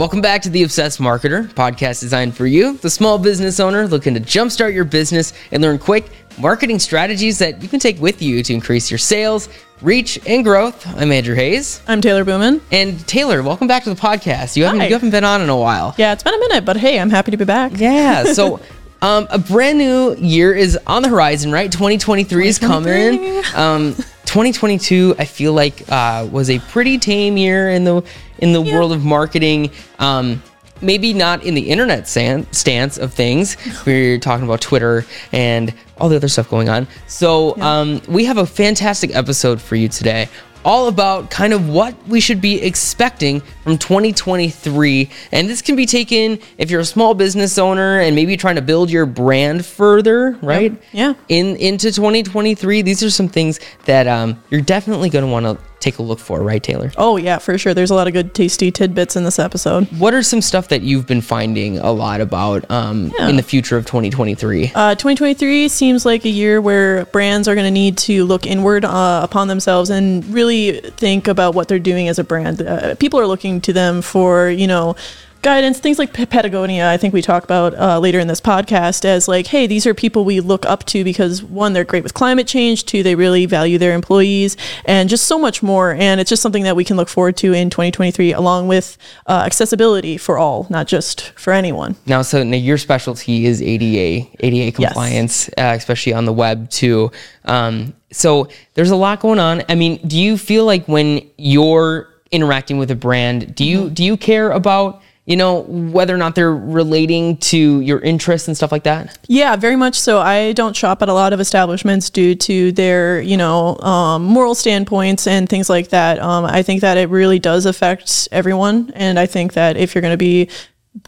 Welcome back to the Obsessed Marketer, podcast designed for you, the small business owner looking to jumpstart your business and learn quick marketing strategies that you can take with you to increase your sales, reach, and growth. I'm Andrew Hayes. I'm Taylor Booman. And Taylor, welcome back to the podcast. You haven't, Hi. you haven't been on in a while. Yeah, it's been a minute, but hey, I'm happy to be back. Yeah. So um, a brand new year is on the horizon, right? 2023 is coming. Um, 2022, I feel like uh, was a pretty tame year in the in the Yeah. world of marketing. Um, maybe not in the internet stance of things. We're talking about Twitter and all the other stuff going on. So um, we have a fantastic episode for you today. All about kind of what we should be expecting from 2023. And this can be taken if you're a small business owner and maybe trying to build your brand further, right? Yeah. In into 2023, these are some things that um, you're definitely going to want to take a look for, right, Taylor? Oh yeah, for sure. There's a lot of good, tasty tidbits in this episode. What are some stuff that you've been finding a lot about um, Yeah. in the future of 2023? Uh, 2023 seems like a year where brands are going to need to look inward uh, upon themselves and really think about what they're doing as a brand. Uh, people are looking to them for, you know, guidance, things like Patagonia. I think we talk about uh, later in this podcast as like, hey, these are people we look up to because one, they're great with climate change. Two, they really value their employees, and just so much more. And it's just something that we can look forward to in 2023, along with uh, accessibility for all, not just for anyone. Now, so now your specialty is ADA, ADA compliance, uh, especially on the web too. Um, so there's a lot going on. I mean, do you feel like when you're interacting with a brand, do you do you care about you know whether or not they're relating to your interests and stuff like that? Yeah, very much so. I don't shop at a lot of establishments due to their, you know, um, moral standpoints and things like that. Um, I think that it really does affect everyone, and I think that if you're going to be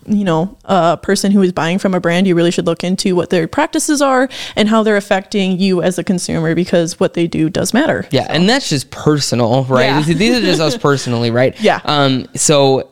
you know, a person who is buying from a brand, you really should look into what their practices are and how they're affecting you as a consumer because what they do does matter. Yeah, and that's just personal, right? Yeah. These- These are just us personally, right? Yeah. Um. So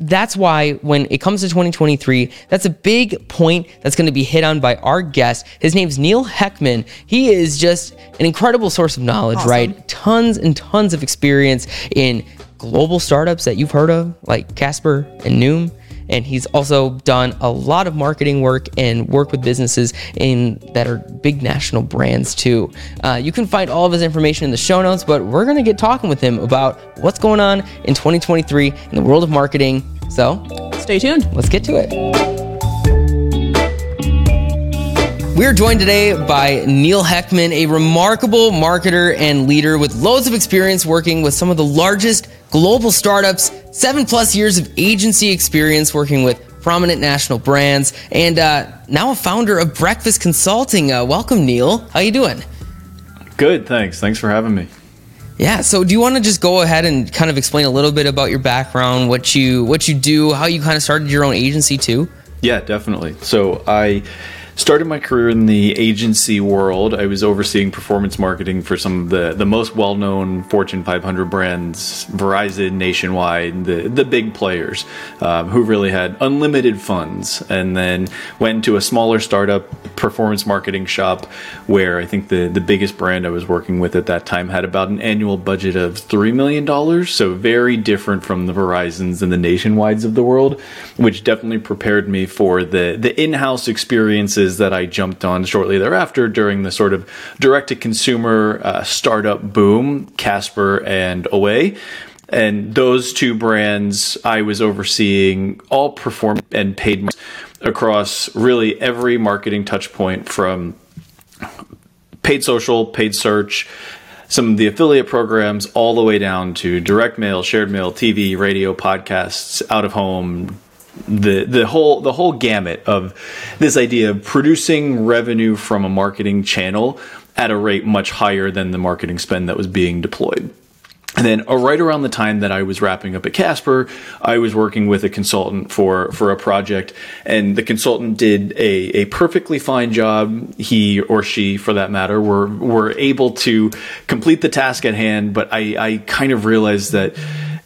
that's why when it comes to 2023, that's a big point that's going to be hit on by our guest. His name's Neil Heckman. He is just an incredible source of knowledge, right? Tons and tons of experience in global startups that you've heard of, like Casper and Noom. And he's also done a lot of marketing work and work with businesses in that are big national brands too. Uh, you can find all of his information in the show notes, but we're gonna get talking with him about what's going on in 2023 in the world of marketing. So Stay tuned. let's get to it. We're joined today by Neil Heckman, a remarkable marketer and leader with loads of experience working with some of the largest global startups, seven plus years of agency experience working with prominent national brands, and uh, now a founder of Breakfast Consulting. Uh, welcome, Neil. How you doing? Good, thanks. Thanks for having me. Yeah. So, do you want to just go ahead and kind of explain a little bit about your background, what you what you do, how you kind of started your own agency too? Yeah, definitely. So I started my career in the agency world. I was overseeing performance marketing for some of the, the most well known Fortune 500 brands, Verizon, Nationwide, the, the big players um, who really had unlimited funds. And then went into a smaller startup performance marketing shop where I think the, the biggest brand I was working with at that time had about an annual budget of $3 million. So very different from the Verizons and the Nationwides of the world, which definitely prepared me for the, the in house experiences that I jumped on shortly thereafter during the sort of direct to consumer uh, startup boom, Casper and Away. And those two brands I was overseeing all perform and paid across really every marketing touch point from paid social, paid search, some of the affiliate programs, all the way down to direct mail, shared mail, TV, radio, podcasts, out of home, the the whole the whole gamut of this idea of producing revenue from a marketing channel at a rate much higher than the marketing spend that was being deployed. And then, uh, right around the time that I was wrapping up at Casper, I was working with a consultant for for a project, and the consultant did a, a perfectly fine job. He or she, for that matter, were were able to complete the task at hand. But I, I kind of realized that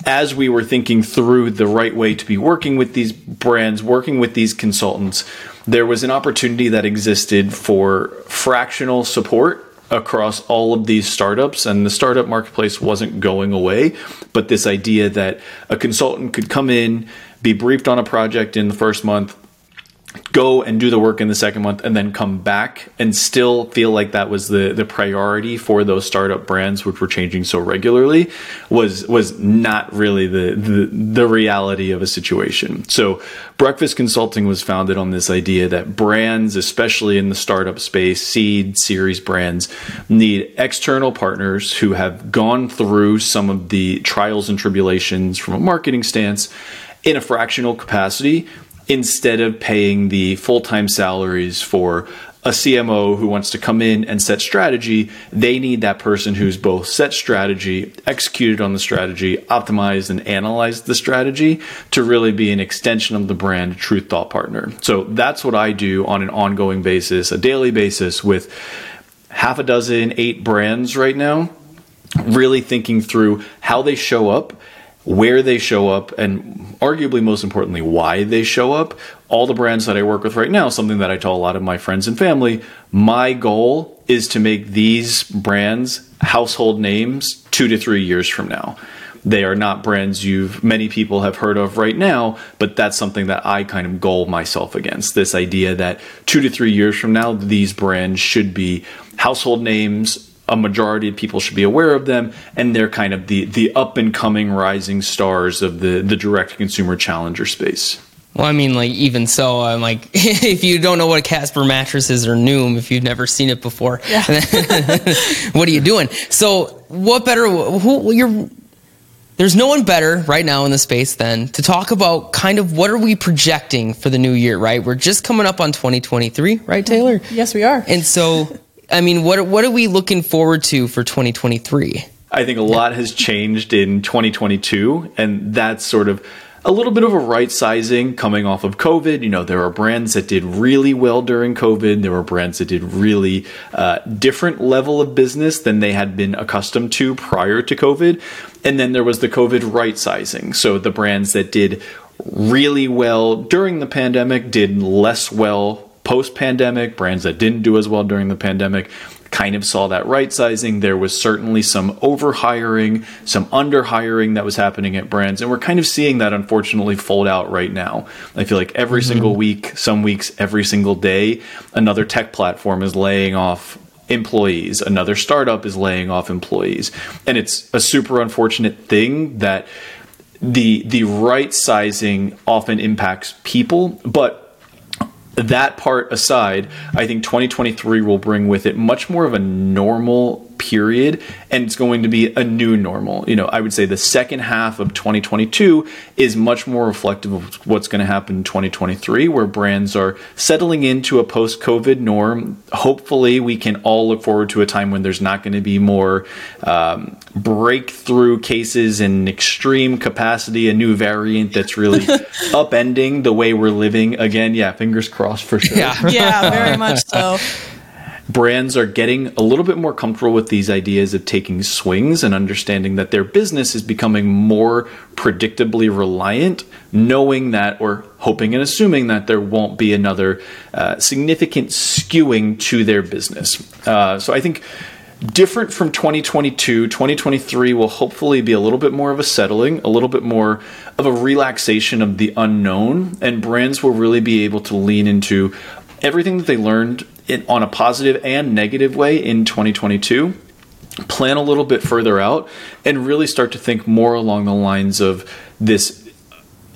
as we were thinking through the right way to be working with these brands, working with these consultants, there was an opportunity that existed for fractional support across all of these startups. And the startup marketplace wasn't going away but this idea that a consultant could come in be briefed on a project in the first month go and do the work in the second month and then come back and still feel like that was the the priority for those startup brands which were changing so regularly was was not really the the, the reality of a situation. So breakfast consulting was founded on this idea that brands especially in the startup space seed series brands need external partners who have gone through some of the trials and tribulations from a marketing stance in a fractional capacity instead of paying the full time salaries for a CMO who wants to come in and set strategy, they need that person who's both set strategy, executed on the strategy, optimized and analyzed the strategy to really be an extension of the brand, truth thought partner. So that's what I do on an ongoing basis, a daily basis with half a dozen, eight brands right now, really thinking through how they show up where they show up, and arguably most importantly, why they show up. All the brands that I work with right now, something that I tell a lot of my friends and family, my goal is to make these brands household names two to three years from now. They are not brands you've many people have heard of right now, but that's something that I kind of goal myself against. This idea that two to three years from now, these brands should be household names, a majority of people should be aware of them, and they're kind of the the up and coming rising stars of the the direct consumer challenger space. Well, I mean, like even so, I'm like, if you don't know what a Casper mattress is or Noom, if you've never seen it before, yeah. what are you doing? So, what better? Who you're? There's no one better right now in the space than to talk about kind of what are we projecting for the new year, right? We're just coming up on 2023, right, Taylor? Yes, we are. And so I mean, what what are we looking forward to for 2023? I think a lot has changed in 2022, and that's sort of a little bit of a right sizing coming off of COVID. You know, there are brands that did really well during COVID. There were brands that did really uh, different level of business than they had been accustomed to prior to COVID. And then there was the COVID right sizing. So the brands that did really well during the pandemic did less well post pandemic, brands that didn't do as well during the pandemic kind of saw that right sizing. There was certainly some over hiring, some under hiring that was happening at brands. And we're kind of seeing that unfortunately fold out right now. I feel like every mm-hmm. single week, some weeks, every single day, another tech platform is laying off employees, another startup is laying off employees. And it's a super unfortunate thing that the the right sizing often impacts people, but that part aside, I think 2023 will bring with it much more of a normal period and it's going to be a new normal. You know, I would say the second half of 2022 is much more reflective of what's going to happen in 2023 where brands are settling into a post-COVID norm. Hopefully, we can all look forward to a time when there's not going to be more um, breakthrough cases in extreme capacity, a new variant that's really upending the way we're living again. Yeah, fingers crossed for sure. Yeah, yeah, very much so brands are getting a little bit more comfortable with these ideas of taking swings and understanding that their business is becoming more predictably reliant, knowing that or hoping and assuming that there won't be another uh, significant skewing to their business. Uh, so I think different from 2022 2023 will hopefully be a little bit more of a settling a little bit more of a relaxation of the unknown and brands will really be able to lean into everything that they learned on a positive and negative way in 2022 plan a little bit further out and really start to think more along the lines of this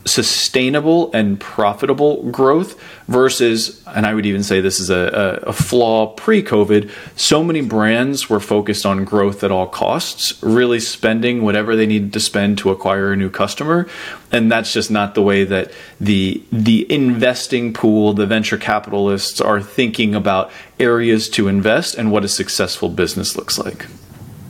sustainable and profitable growth versus, and I would even say this is a, a, flaw pre COVID, so many brands were focused on growth at all costs, really spending whatever they needed to spend to acquire a new customer. And that's just not the way that the, the investing pool, the venture capitalists are thinking about areas to invest and what a successful business looks like.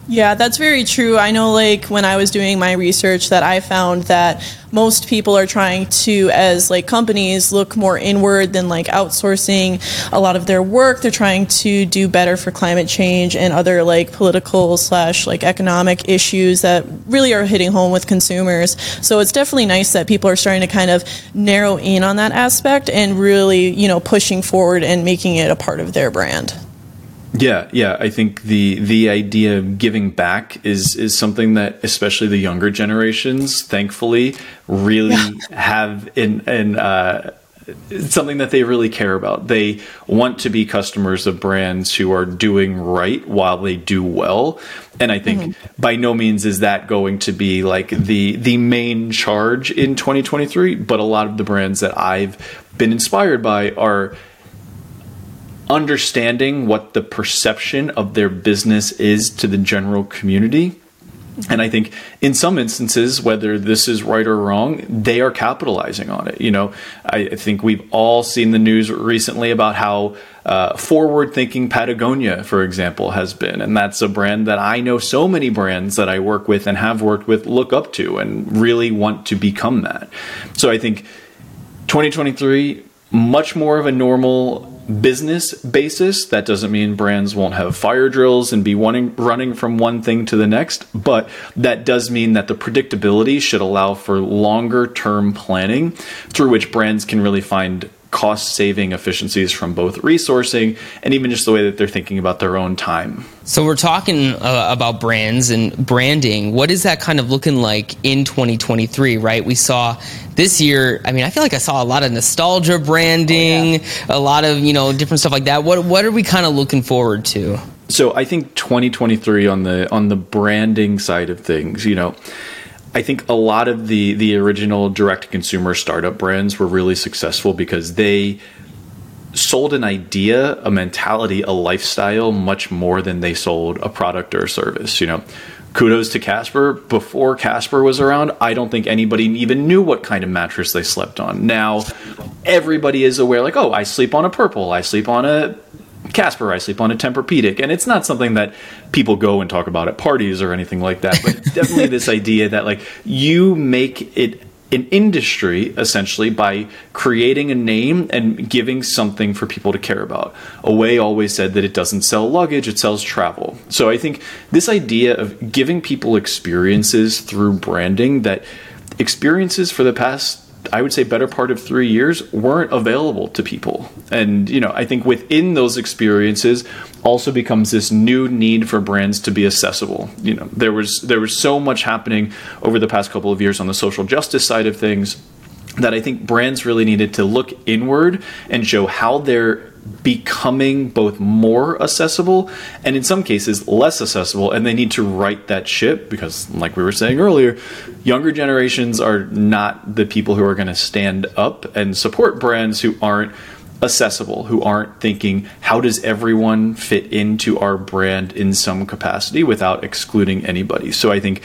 Yeah, that's very true. I know, like, when I was doing my research, that I found that most people are trying to, as like companies, look more inward than like outsourcing a lot of their work. They're trying to do better for climate change and other like political slash like economic issues that really are hitting home with consumers. So it's definitely nice that people are starting to kind of narrow in on that aspect and really, you know, pushing forward and making it a part of their brand. Yeah, yeah. I think the the idea of giving back is is something that especially the younger generations, thankfully, really yeah. have in in uh, something that they really care about. They want to be customers of brands who are doing right while they do well. And I think mm-hmm. by no means is that going to be like the the main charge in 2023, but a lot of the brands that I've been inspired by are understanding what the perception of their business is to the general community. And I think in some instances, whether this is right or wrong, they are capitalizing on it. You know, I think we've all seen the news recently about how uh, forward thinking Patagonia, for example, has been. And that's a brand that I know so many brands that I work with and have worked with look up to and really want to become that. So I think 2023, much more of a normal business basis. That doesn't mean brands won't have fire drills and be running from one thing to the next, but that does mean that the predictability should allow for longer term planning through which brands can really find cost saving efficiencies from both resourcing and even just the way that they're thinking about their own time. So we're talking uh, about brands and branding. What is that kind of looking like in 2023, right? We saw this year, I mean, I feel like I saw a lot of nostalgia branding, oh, yeah. a lot of, you know, different stuff like that. What what are we kind of looking forward to? So I think 2023 on the on the branding side of things, you know, I think a lot of the the original direct consumer startup brands were really successful because they sold an idea, a mentality, a lifestyle much more than they sold a product or a service, you know. Kudos to Casper. Before Casper was around, I don't think anybody even knew what kind of mattress they slept on. Now, everybody is aware, like, oh, I sleep on a purple, I sleep on a Casper, I sleep on a Tempur-Pedic, and it's not something that people go and talk about at parties or anything like that. But it's definitely this idea that like you make it an industry essentially by creating a name and giving something for people to care about. Away always said that it doesn't sell luggage, it sells travel. So I think this idea of giving people experiences through branding that experiences for the past I would say better part of three years weren't available to people. And, you know, I think within those experiences also becomes this new need for brands to be accessible. You know, there was there was so much happening over the past couple of years on the social justice side of things that I think brands really needed to look inward and show how they're becoming both more accessible and in some cases less accessible and they need to right that ship because like we were saying earlier younger generations are not the people who are going to stand up and support brands who aren't accessible who aren't thinking how does everyone fit into our brand in some capacity without excluding anybody? So i think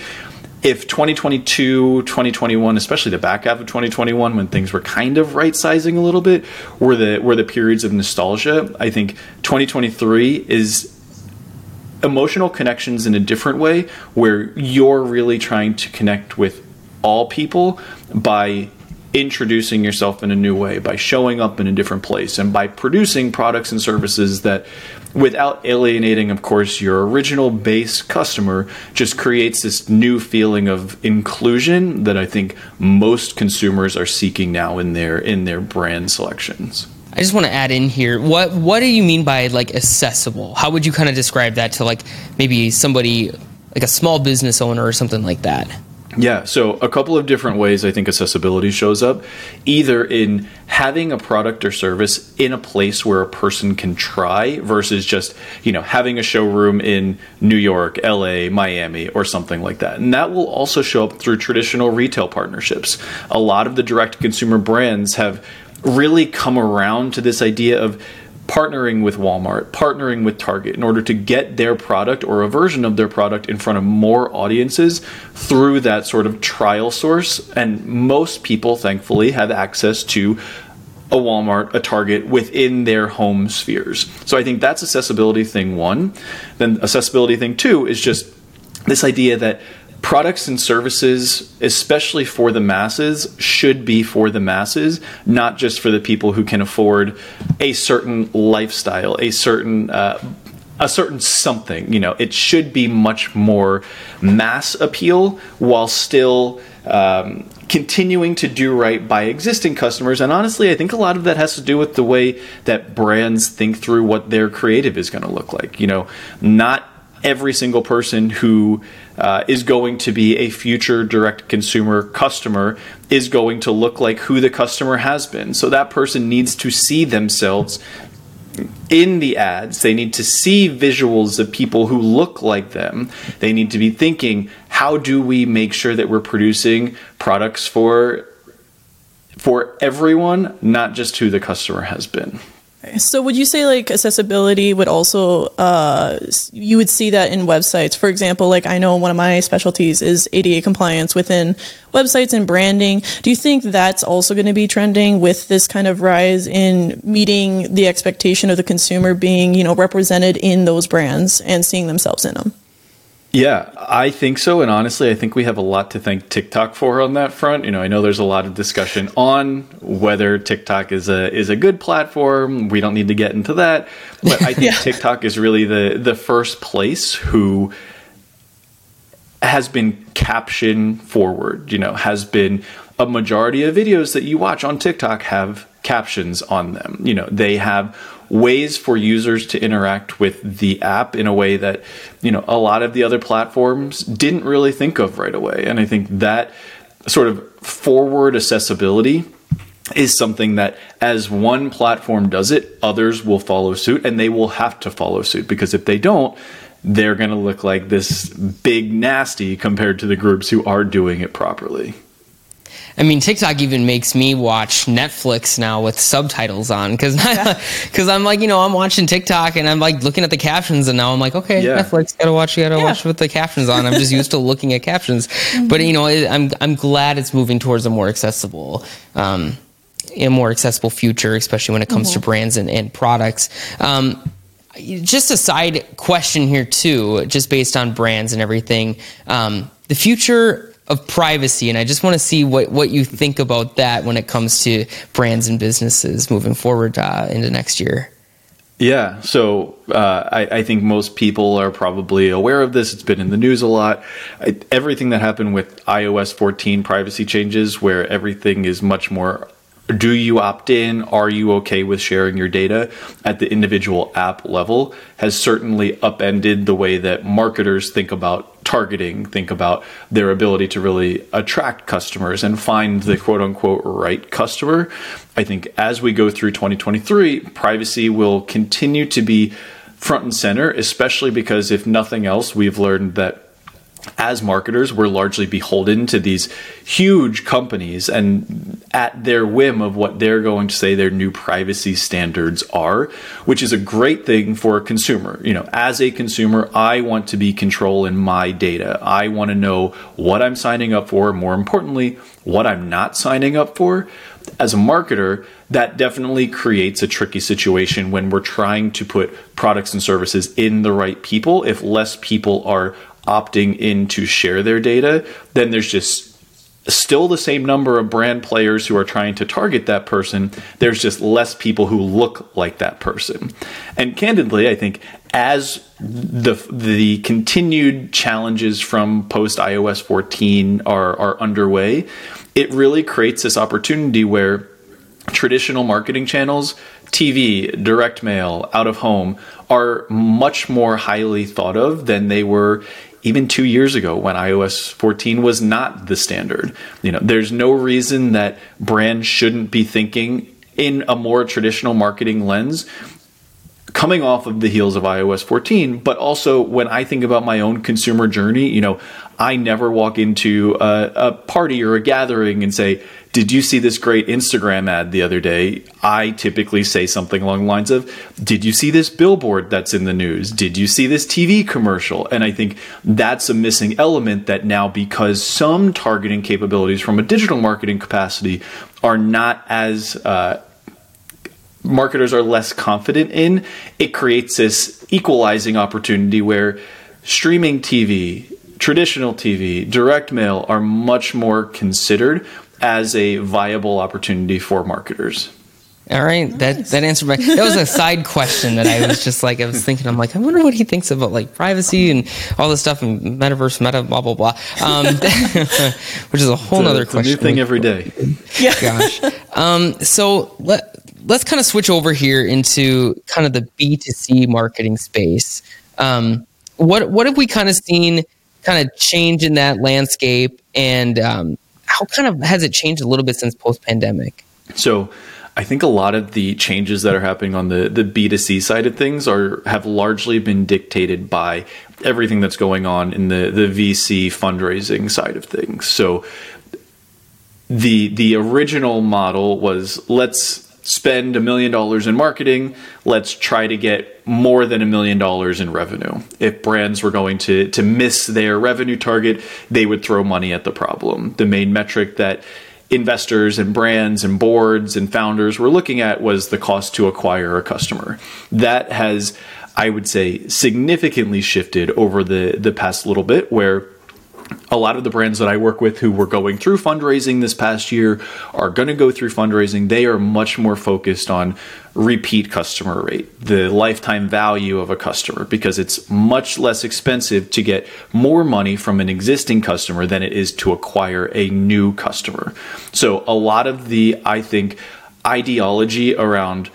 if 2022, 2021, especially the back half of 2021, when things were kind of right sizing a little bit, were the were the periods of nostalgia. I think 2023 is emotional connections in a different way, where you're really trying to connect with all people by introducing yourself in a new way, by showing up in a different place, and by producing products and services that without alienating, of course, your original base customer, just creates this new feeling of inclusion that I think most consumers are seeking now in their in their brand selections. I just want to add in here. What what do you mean by like accessible? How would you kind of describe that to like maybe somebody like a small business owner or something like that? Yeah, so a couple of different ways I think accessibility shows up. Either in having a product or service in a place where a person can try versus just, you know, having a showroom in New York, LA, Miami, or something like that. And that will also show up through traditional retail partnerships. A lot of the direct consumer brands have really come around to this idea of partnering with Walmart, partnering with Target in order to get their product or a version of their product in front of more audiences through that sort of trial source. And most people, thankfully, have access to a Walmart, a Target within their home spheres. So I think that's accessibility thing one. Then accessibility thing two is just this idea that products and services, especially for the masses, should be for the masses, not just for the people who can afford a certain lifestyle, a certain uh, a certain something. You know, it should be much more mass appeal while still um, continuing to do right by existing customers. And honestly, I think a lot of that has to do with the way that brands think through what their creative is going to look like. You know, not every single person who uh, is going to be a future direct consumer customer is going to look like who the customer has been. So that person needs to see themselves in the ads. They need to see visuals of people who look like them. They need to be thinking, how do we make sure that we're producing products for for everyone, not just who the customer has been? So would you say like accessibility would also uh, you would see that in websites? For example, like I know one of my specialties is ADA compliance within websites and branding. Do you think that's also going to be trending with this kind of rise in meeting the expectation of the consumer being, you know, represented in those brands and seeing themselves in them? Yeah, I think so. And honestly, I think we have a lot to thank TikTok for on that front. You know, I know there's a lot of discussion on whether TikTok is a is a good platform. We don't need to get into that. But I think yeah. TikTok is really the the first place who has been caption forward, you know, has been a majority of videos that you watch on TikTok have captions on them. You know, they have ways for users to interact with the app in a way that you know a lot of the other platforms didn't really think of right away and i think that sort of forward accessibility is something that as one platform does it others will follow suit and they will have to follow suit because if they don't they're going to look like this big nasty compared to the groups who are doing it properly I mean, TikTok even makes me watch Netflix now with subtitles on because because I'm like, you know, I'm watching TikTok and I'm like looking at the captions and now I'm like, okay, yeah. Netflix, gotta watch, you gotta yeah. watch with the captions on. I'm just used to looking at captions, mm-hmm. but you know, I'm I'm glad it's moving towards a more accessible. Um, a more accessible future, especially when it comes mm-hmm. to brands and, and products. Um, just a side question here too, just based on brands and everything. Um, the future of privacy. And I just want to see what, what you think about that when it comes to brands and businesses moving forward uh, into next year. Yeah, so uh, I, I, think most people are probably aware of this. It's been in the news a lot. I, everything that happened with iOS 14 privacy changes, where everything is much more do you opt in? Are you okay with sharing your data at the individual app level? Has certainly upended the way that marketers think about targeting, think about their ability to really attract customers and find the quote unquote right customer. I think as we go through 2023, privacy will continue to be front and center, especially because if nothing else, we've learned that as marketers, we're largely beholden to these huge companies and at their whim of what they're going to say their new privacy standards are, which is a great thing for a consumer. You know, as a consumer, I want to be control in my data. I want to know what I'm signing up for, more importantly, what I'm not signing up for. As a marketer, that definitely creates a tricky situation when we're trying to put products and services in the right people. If less people are opting in to share their data, then there's just still the same number of brand players who are trying to target that person. There's just less people who look like that person. And candidly, I think as the the continued challenges from post iOS 14 are are underway, it really creates this opportunity where traditional marketing channels, TV, direct mail, out of home are much more highly thought of than they were even two years ago when iOS 14 was not the standard. You know, there's no reason that brands shouldn't be thinking in a more traditional marketing lens coming off of the heels of iOS 14, but also when I think about my own consumer journey, you know, I never walk into a, a party or a gathering and say, did you see this great Instagram ad the other day? I typically say something along the lines of, Did you see this billboard that's in the news? Did you see this TV commercial? And I think that's a missing element that now, because some targeting capabilities from a digital marketing capacity are not as uh, marketers are less confident in, it creates this equalizing opportunity where streaming TV, traditional TV, direct mail are much more considered as a viable opportunity for marketers. All right, nice. that that answered my. That was a side question that I was just like I was thinking. I'm like, I wonder what he thinks about like privacy and all this stuff and metaverse, meta, blah blah blah. Um, which is a whole other question. new thing every day. Yeah. Gosh. Um, so let let's kind of switch over here into kind of the B2C marketing space. Um, what what have we kind of seen kind of change in that landscape, and um, how kind of has it changed a little bit since post pandemic? So I think a lot of the changes that are happening on the, the B2C side of things are have largely been dictated by everything that's going on in the, the VC fundraising side of things. So the the original model was let's spend a million dollars in marketing, let's try to get more than a million dollars in revenue. If brands were going to to miss their revenue target, they would throw money at the problem. The main metric that investors and brands and boards and founders were looking at was the cost to acquire a customer. That has, I would say, significantly shifted over the, the past little bit where a lot of the brands that I work with who were going through fundraising this past year are going to go through fundraising. They are much more focused on repeat customer rate, the lifetime value of a customer, because it's much less expensive to get more money from an existing customer than it is to acquire a new customer. So, a lot of the, I think, ideology around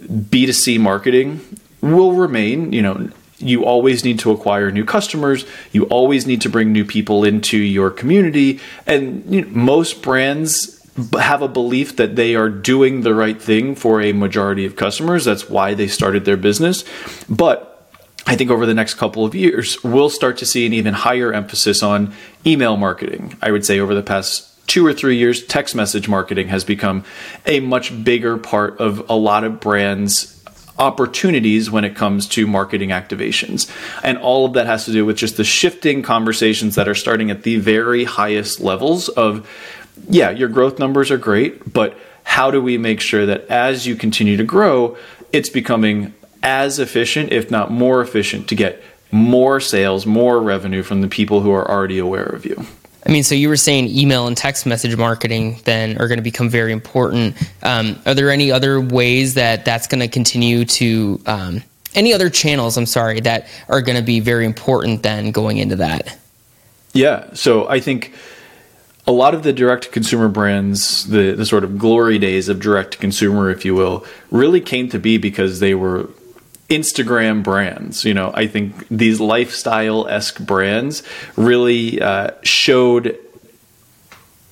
B2C marketing will remain. You know, you always need to acquire new customers. You always need to bring new people into your community. And you know, most brands have a belief that they are doing the right thing for a majority of customers. That's why they started their business. But I think over the next couple of years, we'll start to see an even higher emphasis on email marketing. I would say over the past two or three years, text message marketing has become a much bigger part of a lot of brands' opportunities when it comes to marketing activations. And all of that has to do with just the shifting conversations that are starting at the very highest levels of, yeah, your growth numbers are great, but how do we make sure that as you continue to grow, it's becoming as efficient, if not more efficient, to get more sales, more revenue from the people who are already aware of you? I mean, so you were saying email and text message marketing then are going to become very important. Um, are there any other ways that that's going to continue to, um, any other channels, I'm sorry, that are going to be very important then going into that? Yeah. So I think a lot of the direct to consumer brands, the, the sort of glory days of direct to consumer, if you will, really came to be because they were Instagram brands. You know, I think these lifestyle esque brands really uh, showed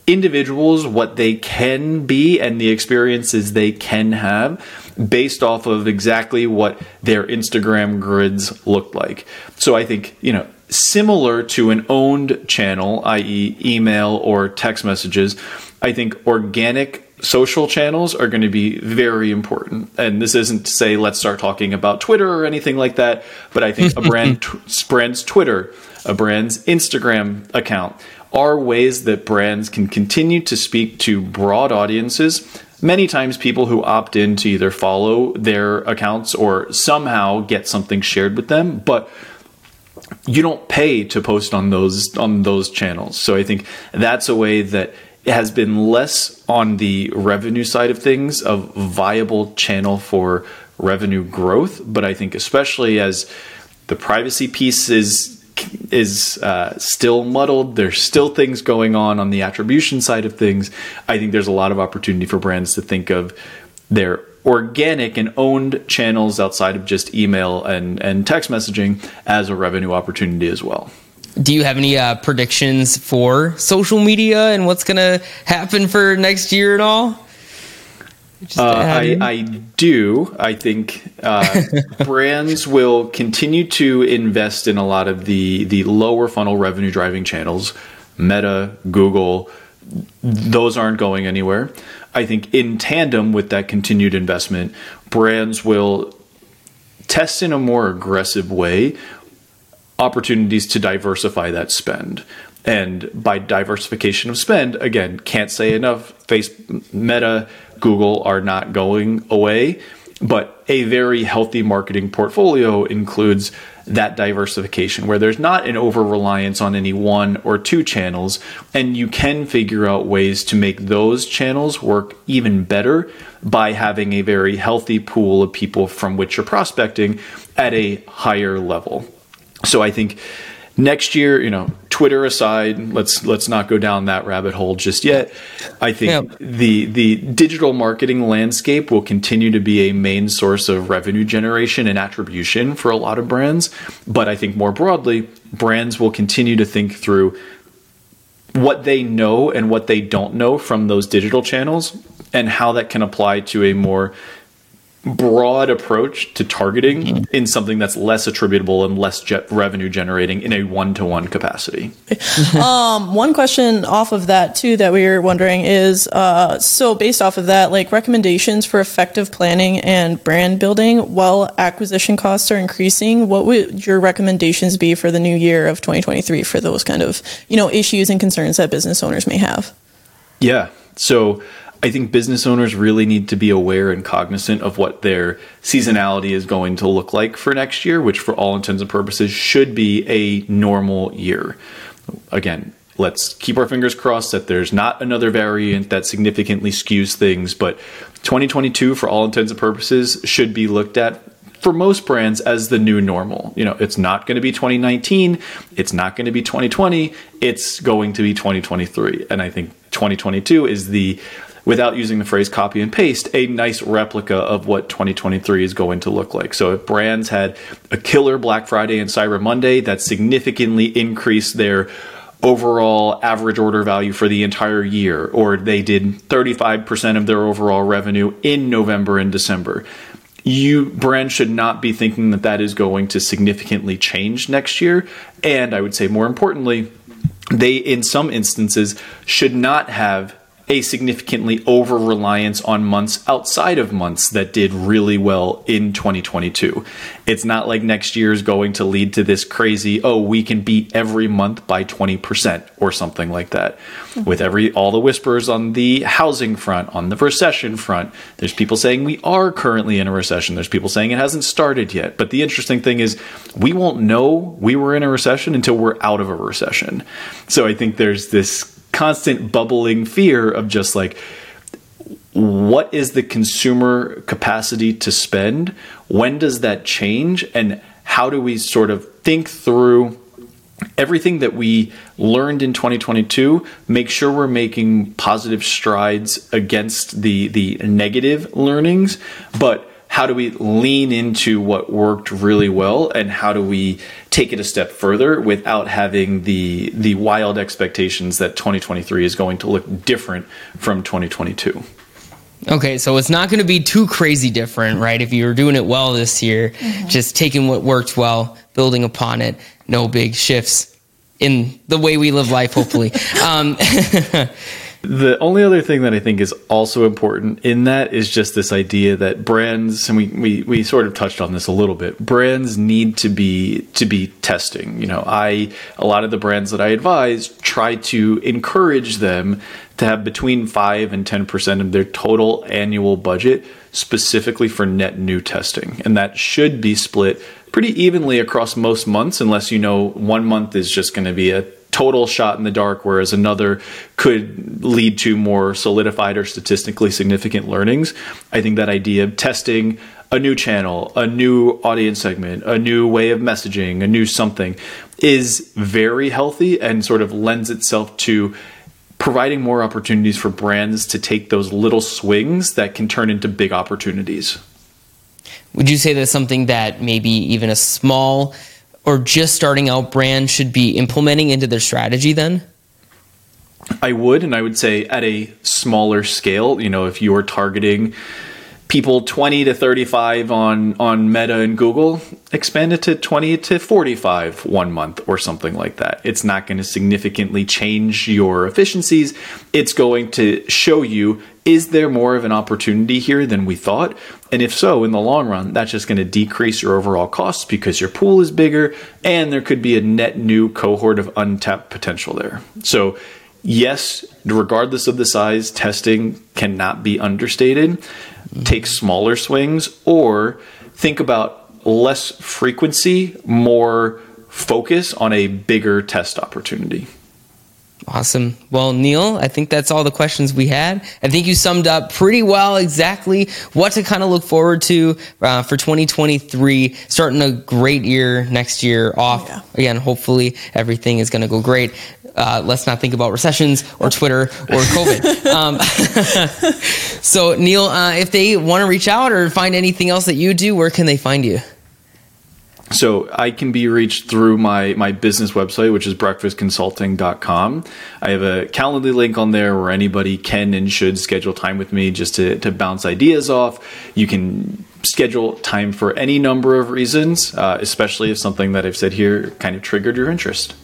individuals what they can be and the experiences they can have based off of exactly what their Instagram grids looked like. So I think, you know, similar to an owned channel, i.e., email or text messages, I think organic social channels are going to be very important. And this isn't to say let's start talking about Twitter or anything like that, but I think a brand t- brand's Twitter, a brand's Instagram account are ways that brands can continue to speak to broad audiences. Many times people who opt in to either follow their accounts or somehow get something shared with them, but you don't pay to post on those on those channels. So I think that's a way that has been less on the revenue side of things, a viable channel for revenue growth. But I think especially as the privacy piece is is uh, still muddled. There's still things going on on the attribution side of things. I think there's a lot of opportunity for brands to think of their organic and owned channels outside of just email and, and text messaging as a revenue opportunity as well do you have any uh, predictions for social media and what's going to happen for next year and all? Uh, I, I, do. I think uh, brands will continue to invest in a lot of the the lower funnel revenue driving channels. Meta, Google, those aren't going anywhere. I think in tandem with that continued investment, brands will test in a more aggressive way opportunities to diversify that spend. And by diversification of spend, again, can't say enough. Face, Meta, Google are not going away, but a very healthy marketing portfolio includes that diversification where there's not an over reliance on any one or two channels, and you can figure out ways to make those channels work even better by having a very healthy pool of people from which you're prospecting at a higher level. So I think next year, you know, Twitter aside, let's let's not go down that rabbit hole just yet. I think the the digital marketing landscape will continue to be a main source of revenue generation and attribution for a lot of brands, but I think more broadly, brands will continue to think through what they know and what they don't know from those digital channels and how that can apply to a more broad approach to targeting mm-hmm. in something that's less attributable and less jet revenue generating in a one-to-one capacity. um, one question off of that too that we were wondering is uh, so based off of that, like recommendations for effective planning and brand building while acquisition costs are increasing. What would your recommendations be for the new year of 2023 for those kind of you know issues and concerns that business owners may have? Yeah. So I think business owners really need to be aware and cognizant of what their seasonality is going to look like for next year, which, for all intents and purposes, should be a normal year. Again, let's keep our fingers crossed that there's not another variant that significantly skews things, but 2022, for all intents and purposes, should be looked at for most brands as the new normal. You know, it's not going to be 2019, it's not going to be 2020, it's going to be 2023. And I think 2022 is the without using the phrase copy and paste, a nice replica of what 2023 is going to look like. So if brands had a killer Black Friday and Cyber Monday that significantly increased their overall average order value for the entire year, or they did 35% of their overall revenue in November and December. You brand should not be thinking that that is going to significantly change next year. And I would say more importantly, they in some instances should not have a significantly over reliance on months outside of months that did really well in 2022. It's not like next year is going to lead to this crazy, oh, we can beat every month by 20% or something like that. Mm-hmm. With every all the whispers on the housing front, on the recession front, there's people saying we are currently in a recession. There's people saying it hasn't started yet. But the interesting thing is we won't know we were in a recession until we're out of a recession. So I think there's this constant bubbling fear of just like what is the consumer capacity to spend? When does that change? And how do we sort of think through everything that we learned in 2022 make sure we're making positive strides against the the negative learnings but how do we lean into what worked really well and how do we take it a step further without having the the wild expectations that 2023 is going to look different from 2022 Okay, so it's not going to be too crazy different, right? If you were doing it well this year, mm-hmm. just taking what worked well, building upon it, no big shifts in the way we live life, hopefully. um, The only other thing that I think is also important in that is just this idea that brands, and we, we, we sort of touched on this a little bit, brands need to be to be testing. You know, I a lot of the brands that I advise try to encourage them to have between five and ten percent of their total annual budget specifically for net new testing. And that should be split pretty evenly across most months, unless you know one month is just going to be a total shot in the dark, whereas another could lead to more solidified or statistically significant learnings. I think that idea of testing a new channel, a new audience segment, a new way of messaging, a new something is very healthy and sort of lends itself to providing more opportunities for brands to take those little swings that can turn into big opportunities. Would you say that's something that maybe even a small or just starting out brand should be implementing into their strategy then? I would, and I would say at a smaller scale. You know, if you're targeting people 20 to 35 on on Meta and Google, expand it to 20 to 45 one month or something like that. It's not going to significantly change your efficiencies. It's going to show you is there more of an opportunity here than we thought? And if so, in the long run, that's just going to decrease your overall costs because your pool is bigger and there could be a net new cohort of untapped potential there. So, yes, regardless of the size, testing cannot be understated. Take smaller swings or think about less frequency, more focus on a bigger test opportunity. Awesome. Well, Neil, I think that's all the questions we had. I think you summed up pretty well exactly what to kind of look forward to uh, for 2023. Starting a great year next year off. Yeah. Again, hopefully everything is going to go great. Uh, let's not think about recessions or Twitter or COVID. um, so, Neil, uh, if they want to reach out or find anything else that you do, where can they find you? So I can be reached through my, my business website, which is breakfastconsulting.com. I have a Calendly link on there where anybody can and should schedule time with me just to, to bounce ideas off. You can schedule time for any number of reasons, uh, especially if something that I've said here kind of triggered your interest.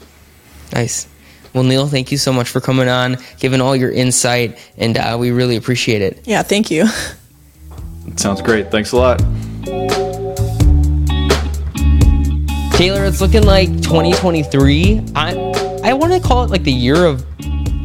Nice. Well, Neil, thank you so much for coming on, giving all your insight, and uh, we really appreciate it. Yeah, thank you. Sounds great. Thanks a lot. Taylor, it's looking like 2023. I I want to call it like the year of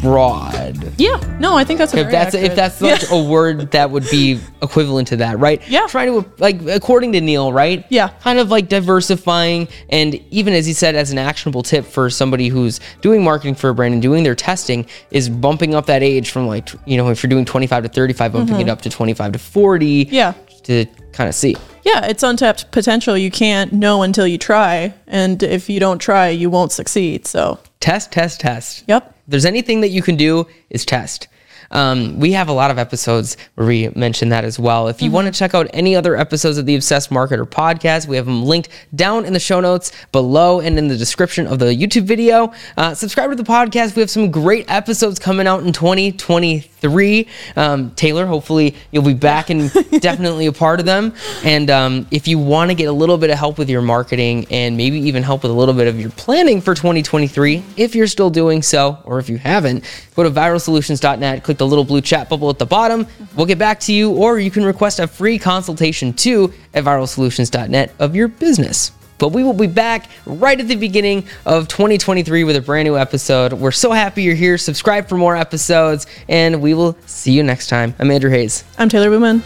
broad. Yeah, no, I think that's a If that's if that's yeah. like a word that would be equivalent to that, right? Yeah. Trying to like according to Neil, right? Yeah. Kind of like diversifying and even as he said as an actionable tip for somebody who's doing marketing for a brand and doing their testing is bumping up that age from like you know if you're doing 25 to 35 bumping it up to 25 to 40 Mm-hmm. Yeah. to kind of see. Yeah, it's untapped potential. You can't know until you try, and if you don't try, you won't succeed. So, Test, test, test. yep. If there's anything that you can do is test. Um, we have a lot of episodes where we mention that as well. If you want to check out any other episodes of the Obsessed Marketer podcast, we have them linked down in the show notes below and in the description of the YouTube video. Uh, subscribe to the podcast. We have some great episodes coming out in 2023. Um, Taylor, hopefully you'll be back and definitely a part of them. And um, if you want to get a little bit of help with your marketing and maybe even help with a little bit of your planning for 2023, if you're still doing so, or if you haven't, go to viralsolutions.net, click the little blue chat bubble at the bottom. We'll get back to you, or you can request a free consultation too at viralsolutions.net of your business. But we will be back right at the beginning of 2023 with a brand new episode. We're so happy you're here. Subscribe for more episodes, and we will see you next time. I'm Andrew Hayes. I'm Taylor Booman.